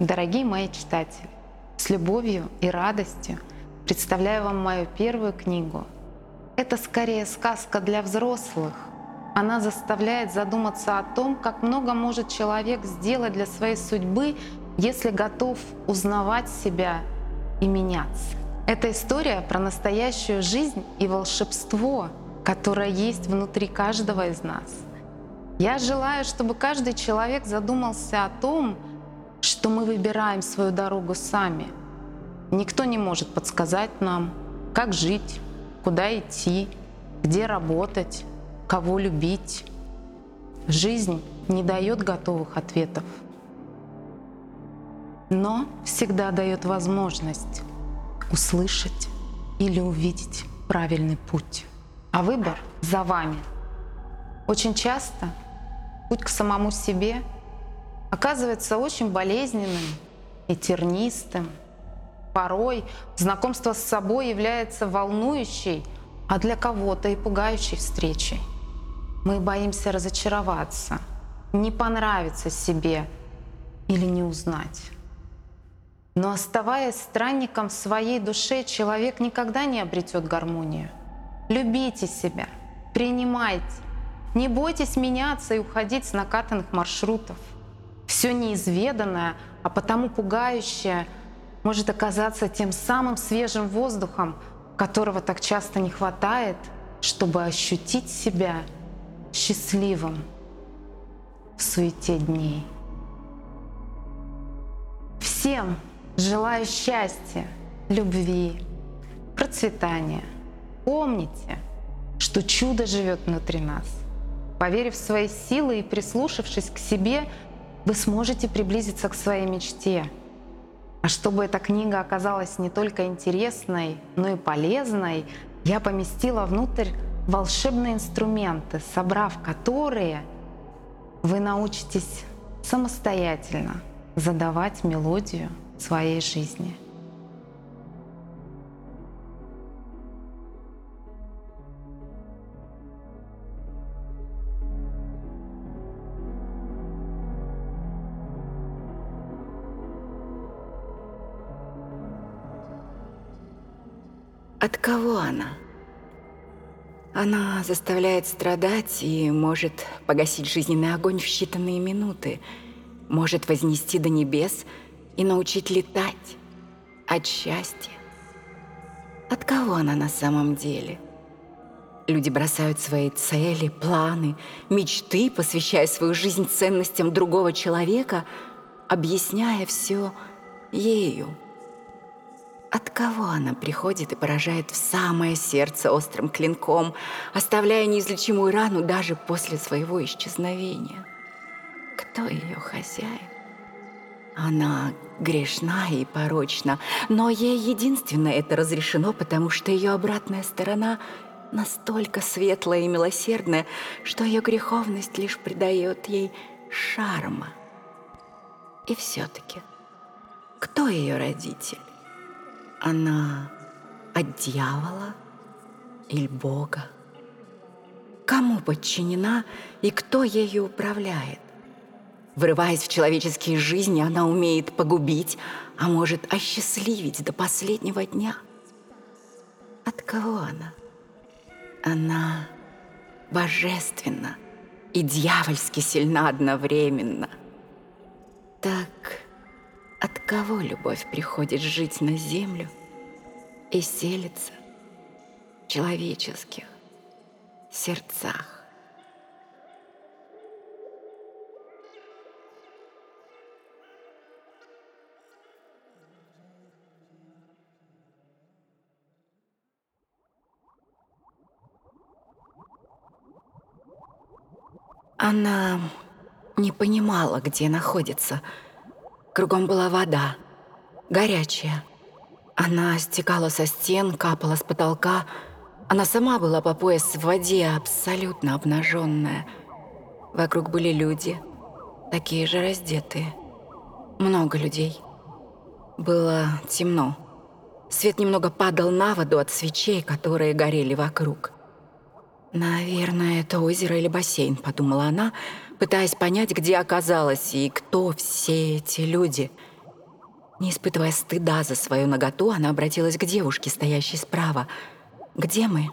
Дорогие мои читатели, с любовью и радостью представляю вам мою первую книгу. Это скорее сказка для взрослых. Она заставляет задуматься о том, как много может человек сделать для своей судьбы, если готов узнавать себя и меняться. Это история про настоящую жизнь и волшебство, которое есть внутри каждого из нас. Я желаю, чтобы каждый человек задумался о том, что мы выбираем свою дорогу сами. Никто не может подсказать нам, как жить, куда идти, где работать, кого любить. Жизнь не дает готовых ответов, но всегда дает возможность услышать или увидеть правильный путь. А выбор за вами. Очень часто путь к самому себе оказывается очень болезненным и тернистым. Порой знакомство с собой является волнующей, а для кого-то и пугающей встречей. Мы боимся разочароваться, не понравиться себе или не узнать. Но оставаясь странником в своей душе, человек никогда не обретет гармонию. Любите себя, принимайте, не бойтесь меняться и уходить с накатанных маршрутов. Все неизведанное, а потому пугающее, может оказаться тем самым свежим воздухом, которого так часто не хватает, чтобы ощутить себя счастливым в суете дней. Всем Желаю счастья, любви, процветания. Помните, что чудо живет внутри нас. Поверив в свои силы и прислушавшись к себе, вы сможете приблизиться к своей мечте. А чтобы эта книга оказалась не только интересной, но и полезной, я поместила внутрь волшебные инструменты, собрав которые вы научитесь самостоятельно задавать мелодию своей жизни. От кого она? Она заставляет страдать и может погасить жизненный огонь в считанные минуты, может вознести до небес – и научить летать от счастья. От кого она на самом деле? Люди бросают свои цели, планы, мечты, посвящая свою жизнь ценностям другого человека, объясняя все ею. От кого она приходит и поражает в самое сердце острым клинком, оставляя неизлечимую рану даже после своего исчезновения? Кто ее хозяин? Она грешна и порочна, но ей единственное это разрешено, потому что ее обратная сторона настолько светлая и милосердная, что ее греховность лишь придает ей шарма. И все-таки, кто ее родитель? Она от дьявола или Бога? Кому подчинена и кто ею управляет? Врываясь в человеческие жизни, она умеет погубить, а может осчастливить до последнего дня. От кого она? Она божественна и дьявольски сильна одновременно. Так от кого любовь приходит жить на землю и селится в человеческих сердцах? Она не понимала, где находится. Кругом была вода, горячая. Она стекала со стен, капала с потолка. Она сама была по пояс в воде, абсолютно обнаженная. Вокруг были люди, такие же раздетые. Много людей. Было темно. Свет немного падал на воду от свечей, которые горели вокруг. «Наверное, это озеро или бассейн», — подумала она, пытаясь понять, где оказалась и кто все эти люди. Не испытывая стыда за свою наготу, она обратилась к девушке, стоящей справа. «Где мы?»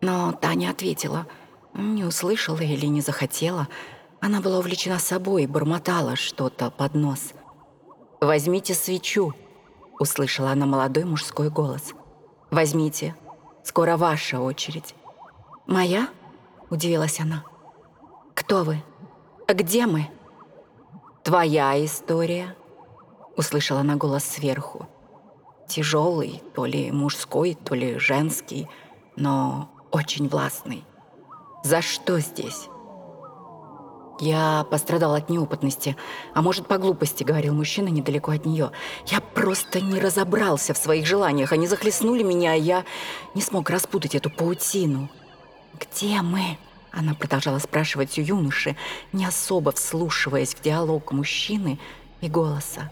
Но Таня ответила. Не услышала или не захотела. Она была увлечена собой и бормотала что-то под нос. «Возьмите свечу», — услышала она молодой мужской голос. «Возьмите. Скоро ваша очередь». «Моя?» — удивилась она. «Кто вы? Где мы?» «Твоя история», — услышала она голос сверху. Тяжелый, то ли мужской, то ли женский, но очень властный. «За что здесь?» «Я пострадал от неопытности, а может, по глупости», — говорил мужчина недалеко от нее. «Я просто не разобрался в своих желаниях. Они захлестнули меня, а я не смог распутать эту паутину». «Где мы?» — она продолжала спрашивать у юноши, не особо вслушиваясь в диалог мужчины и голоса.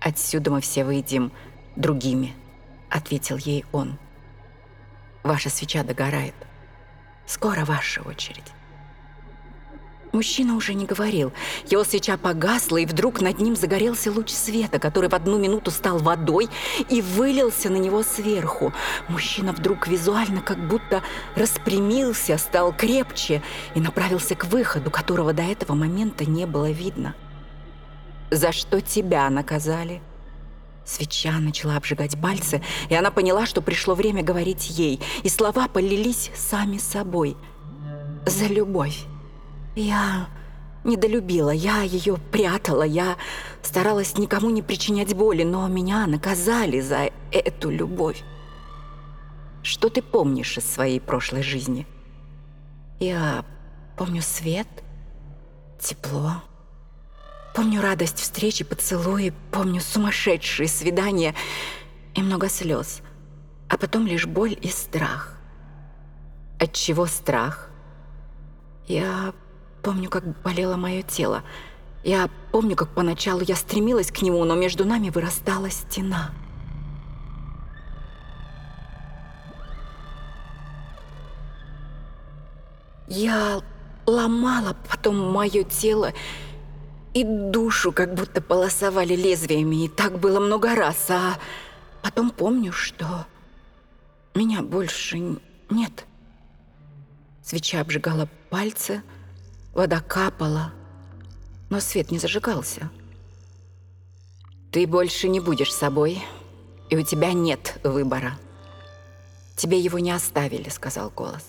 «Отсюда мы все выйдем другими», — ответил ей он. «Ваша свеча догорает. Скоро ваша очередь». Мужчина уже не говорил. Его свеча погасла, и вдруг над ним загорелся луч света, который в одну минуту стал водой и вылился на него сверху. Мужчина вдруг визуально как будто распрямился, стал крепче и направился к выходу, которого до этого момента не было видно. «За что тебя наказали?» Свеча начала обжигать пальцы, и она поняла, что пришло время говорить ей, и слова полились сами собой. «За любовь». Я недолюбила, я ее прятала, я старалась никому не причинять боли, но меня наказали за эту любовь. Что ты помнишь из своей прошлой жизни? Я помню свет, тепло, помню радость встречи, поцелуи, помню сумасшедшие свидания и много слез, а потом лишь боль и страх. От чего страх? Я Помню, как болело мое тело. Я помню, как поначалу я стремилась к нему, но между нами вырастала стена. Я ломала потом мое тело и душу, как будто полосовали лезвиями, и так было много раз. А потом помню, что меня больше нет. Свеча обжигала пальцы, Вода капала, но свет не зажигался. «Ты больше не будешь собой, и у тебя нет выбора. Тебе его не оставили», — сказал голос.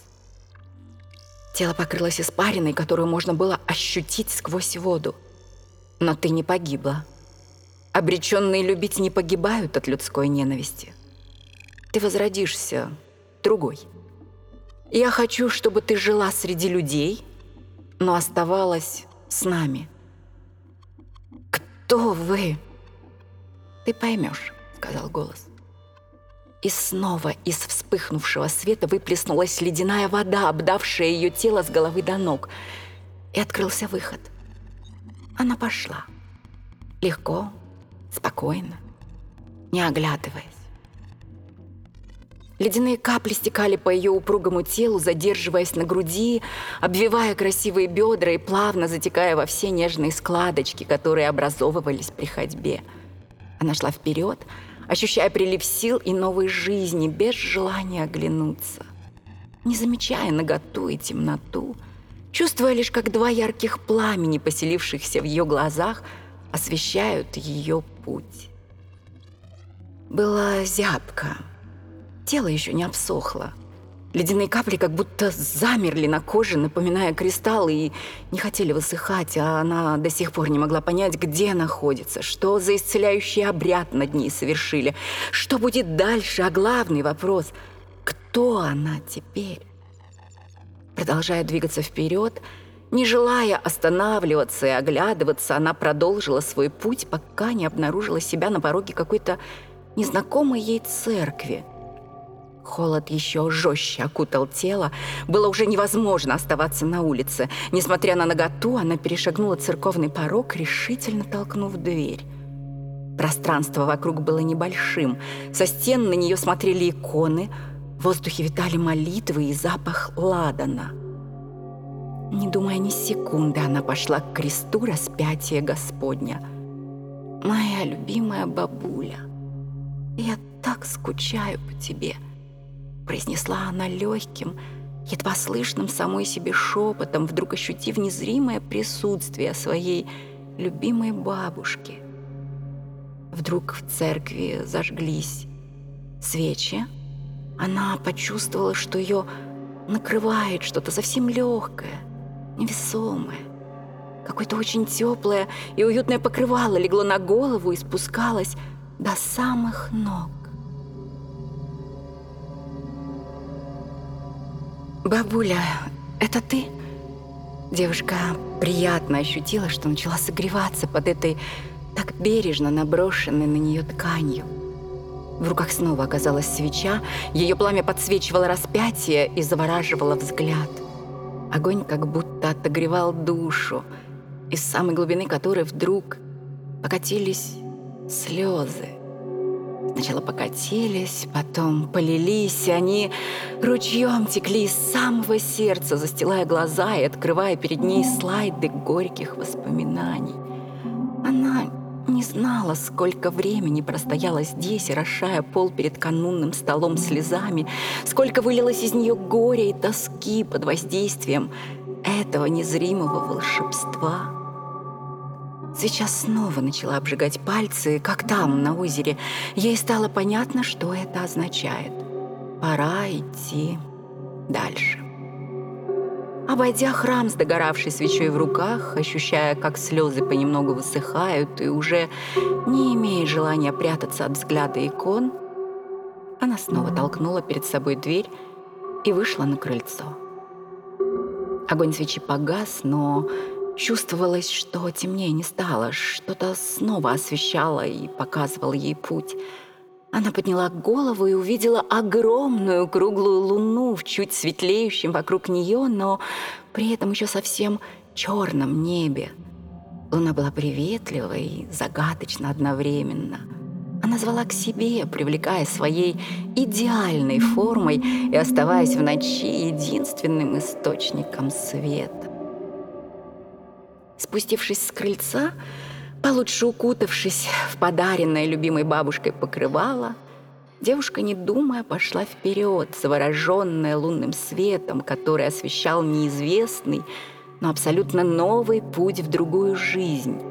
Тело покрылось испариной, которую можно было ощутить сквозь воду. Но ты не погибла. Обреченные любить не погибают от людской ненависти. Ты возродишься другой. Я хочу, чтобы ты жила среди людей — но оставалась с нами. «Кто вы?» «Ты поймешь», — сказал голос. И снова из вспыхнувшего света выплеснулась ледяная вода, обдавшая ее тело с головы до ног. И открылся выход. Она пошла. Легко, спокойно, не оглядываясь. Ледяные капли стекали по ее упругому телу, задерживаясь на груди, обвивая красивые бедра и плавно затекая во все нежные складочки, которые образовывались при ходьбе. Она шла вперед, ощущая прилив сил и новой жизни, без желания оглянуться. Не замечая наготу и темноту, чувствуя лишь, как два ярких пламени, поселившихся в ее глазах, освещают ее путь. Была зябка, Тело еще не обсохло. Ледяные капли как будто замерли на коже, напоминая кристаллы, и не хотели высыхать, а она до сих пор не могла понять, где находится, что за исцеляющий обряд над ней совершили, что будет дальше, а главный вопрос — кто она теперь? Продолжая двигаться вперед, не желая останавливаться и оглядываться, она продолжила свой путь, пока не обнаружила себя на пороге какой-то незнакомой ей церкви — Холод еще жестче окутал тело. Было уже невозможно оставаться на улице. Несмотря на наготу, она перешагнула церковный порог, решительно толкнув дверь. Пространство вокруг было небольшим. Со стен на нее смотрели иконы, в воздухе витали молитвы и запах ладана. Не думая ни секунды, она пошла к кресту распятия Господня. моя любимая бабуля, я так скучаю по тебе», произнесла она легким, едва слышным самой себе шепотом, вдруг ощутив незримое присутствие своей любимой бабушки. Вдруг в церкви зажглись свечи. Она почувствовала, что ее накрывает что-то совсем легкое, невесомое. Какое-то очень теплое и уютное покрывало легло на голову и спускалось до самых ног. «Бабуля, это ты?» Девушка приятно ощутила, что начала согреваться под этой так бережно наброшенной на нее тканью. В руках снова оказалась свеча, ее пламя подсвечивало распятие и завораживало взгляд. Огонь как будто отогревал душу, из самой глубины которой вдруг покатились слезы. Сначала покатились, потом полились, и они ручьем текли из самого сердца, застилая глаза и открывая перед ней слайды горьких воспоминаний. Она не знала, сколько времени простояла здесь, орошая пол перед канунным столом слезами, сколько вылилось из нее горя и тоски под воздействием этого незримого волшебства. Сейчас снова начала обжигать пальцы, как там, на озере. Ей стало понятно, что это означает. Пора идти дальше. Обойдя храм с догоравшей свечой в руках, ощущая, как слезы понемногу высыхают и уже не имея желания прятаться от взгляда икон, она снова толкнула перед собой дверь и вышла на крыльцо. Огонь свечи погас, но Чувствовалось, что темнее не стало, что-то снова освещало и показывало ей путь. Она подняла голову и увидела огромную круглую луну в чуть светлеющем вокруг нее, но при этом еще совсем черном небе. Луна была приветлива и загадочна одновременно. Она звала к себе, привлекая своей идеальной формой и оставаясь в ночи единственным источником света. Спустившись с крыльца, получше укутавшись в подаренное любимой бабушкой покрывало, девушка, не думая, пошла вперед, завороженная лунным светом, который освещал неизвестный, но абсолютно новый путь в другую жизнь.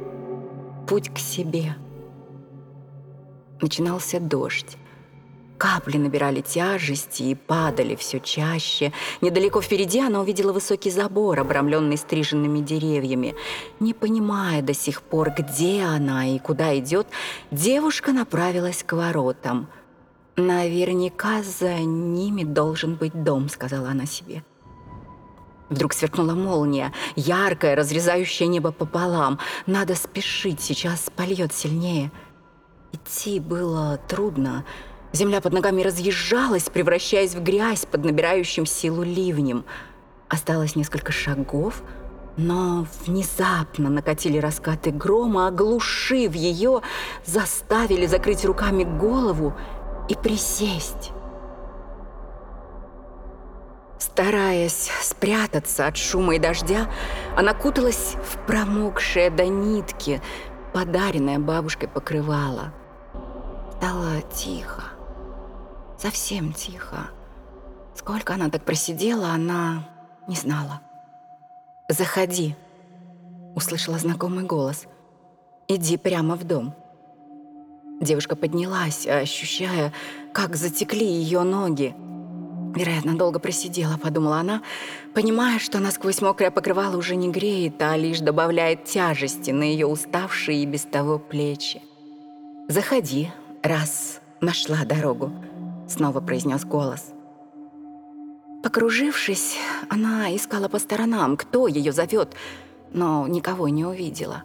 Путь к себе. Начинался дождь. Капли набирали тяжести и падали все чаще. Недалеко впереди она увидела высокий забор, обрамленный стриженными деревьями. Не понимая до сих пор, где она и куда идет, девушка направилась к воротам. «Наверняка за ними должен быть дом», — сказала она себе. Вдруг сверкнула молния, яркая, разрезающая небо пополам. Надо спешить, сейчас польет сильнее. Идти было трудно, — Земля под ногами разъезжалась, превращаясь в грязь под набирающим силу ливнем. Осталось несколько шагов, но внезапно накатили раскаты грома, оглушив ее, заставили закрыть руками голову и присесть. Стараясь спрятаться от шума и дождя, она куталась в промокшее до нитки, подаренное бабушкой покрывало. Стало тихо совсем тихо. Сколько она так просидела, она не знала. «Заходи», — услышала знакомый голос. «Иди прямо в дом». Девушка поднялась, ощущая, как затекли ее ноги. Вероятно, долго просидела, подумала она, понимая, что насквозь мокрое покрывало уже не греет, а лишь добавляет тяжести на ее уставшие и без того плечи. «Заходи, раз нашла дорогу», снова произнес голос. Покружившись, она искала по сторонам, кто ее зовет, но никого не увидела.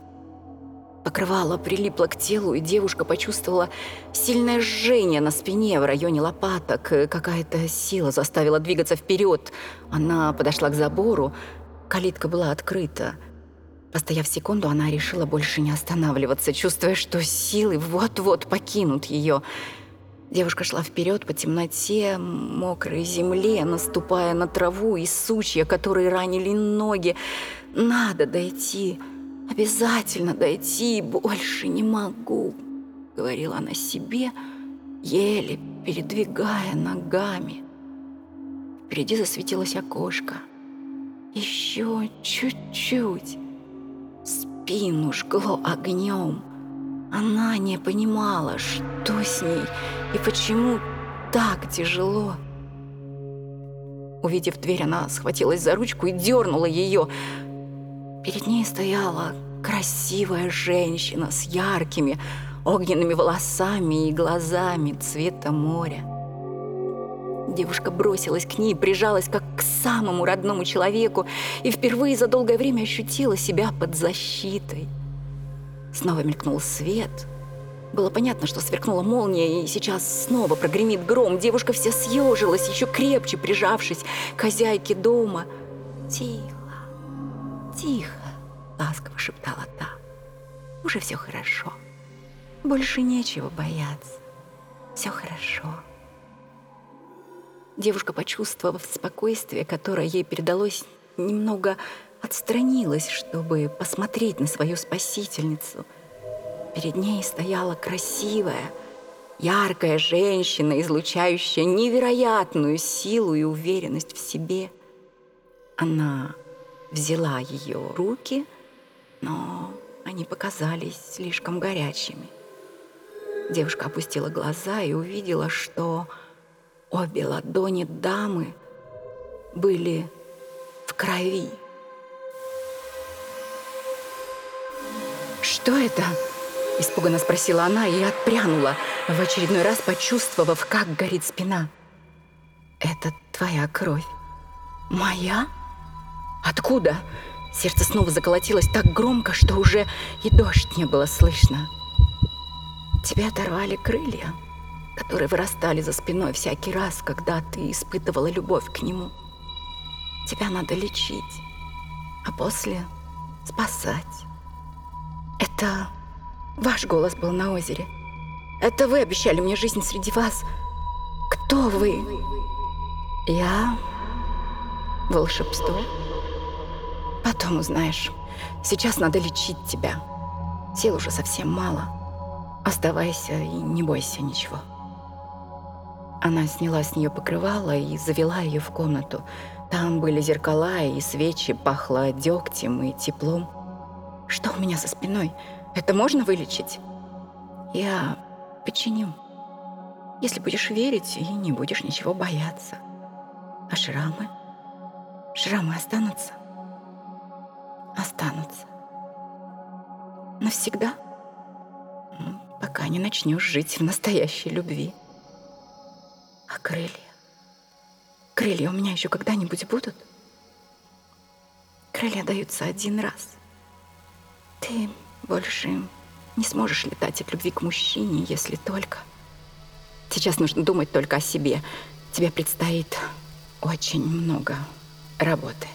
Покрывало прилипло к телу, и девушка почувствовала сильное жжение на спине в районе лопаток. Какая-то сила заставила двигаться вперед. Она подошла к забору. Калитка была открыта. Постояв секунду, она решила больше не останавливаться, чувствуя, что силы вот-вот покинут ее. Девушка шла вперед по темноте, мокрой земле, наступая на траву и сучья, которые ранили ноги. Надо дойти обязательно дойти, больше не могу», — говорила она себе, еле передвигая ногами. Впереди засветилось окошко. Еще чуть-чуть. Спину жгло огнем. Она не понимала, что с ней и почему так тяжело. Увидев дверь, она схватилась за ручку и дернула ее. Перед ней стояла красивая женщина с яркими огненными волосами и глазами цвета моря. Девушка бросилась к ней, прижалась как к самому родному человеку и впервые за долгое время ощутила себя под защитой. Снова мелькнул свет. Было понятно, что сверкнула молния, и сейчас снова прогремит гром. Девушка вся съежилась, еще крепче прижавшись к хозяйке дома. «Тихо, тихо», — ласково шептала та. «Уже все хорошо. Больше нечего бояться. Все хорошо». Девушка, почувствовав спокойствие, которое ей передалось, немного отстранилась, чтобы посмотреть на свою спасительницу. Перед ней стояла красивая, яркая женщина, излучающая невероятную силу и уверенность в себе. Она взяла ее руки, но они показались слишком горячими. Девушка опустила глаза и увидела, что обе ладони дамы были в крови. «Что это?» – испуганно спросила она и отпрянула, в очередной раз почувствовав, как горит спина. «Это твоя кровь». «Моя? Откуда?» Сердце снова заколотилось так громко, что уже и дождь не было слышно. «Тебя оторвали крылья», которые вырастали за спиной всякий раз, когда ты испытывала любовь к нему. Тебя надо лечить, а после спасать. Это ваш голос был на озере. Это вы обещали мне жизнь среди вас. Кто вы? Я волшебство. Потом узнаешь. Сейчас надо лечить тебя. Сил уже совсем мало. Оставайся и не бойся ничего. Она сняла с нее покрывало и завела ее в комнату. Там были зеркала и свечи, пахло дегтем и теплом. Что у меня со спиной? Это можно вылечить? Я починю. Если будешь верить и не будешь ничего бояться. А шрамы? Шрамы останутся? Останутся. Навсегда? Ну, пока не начнешь жить в настоящей любви. А крылья? Крылья у меня еще когда-нибудь будут? Крылья даются один раз. Ты больше не сможешь летать от любви к мужчине, если только... Сейчас нужно думать только о себе. Тебе предстоит очень много работы.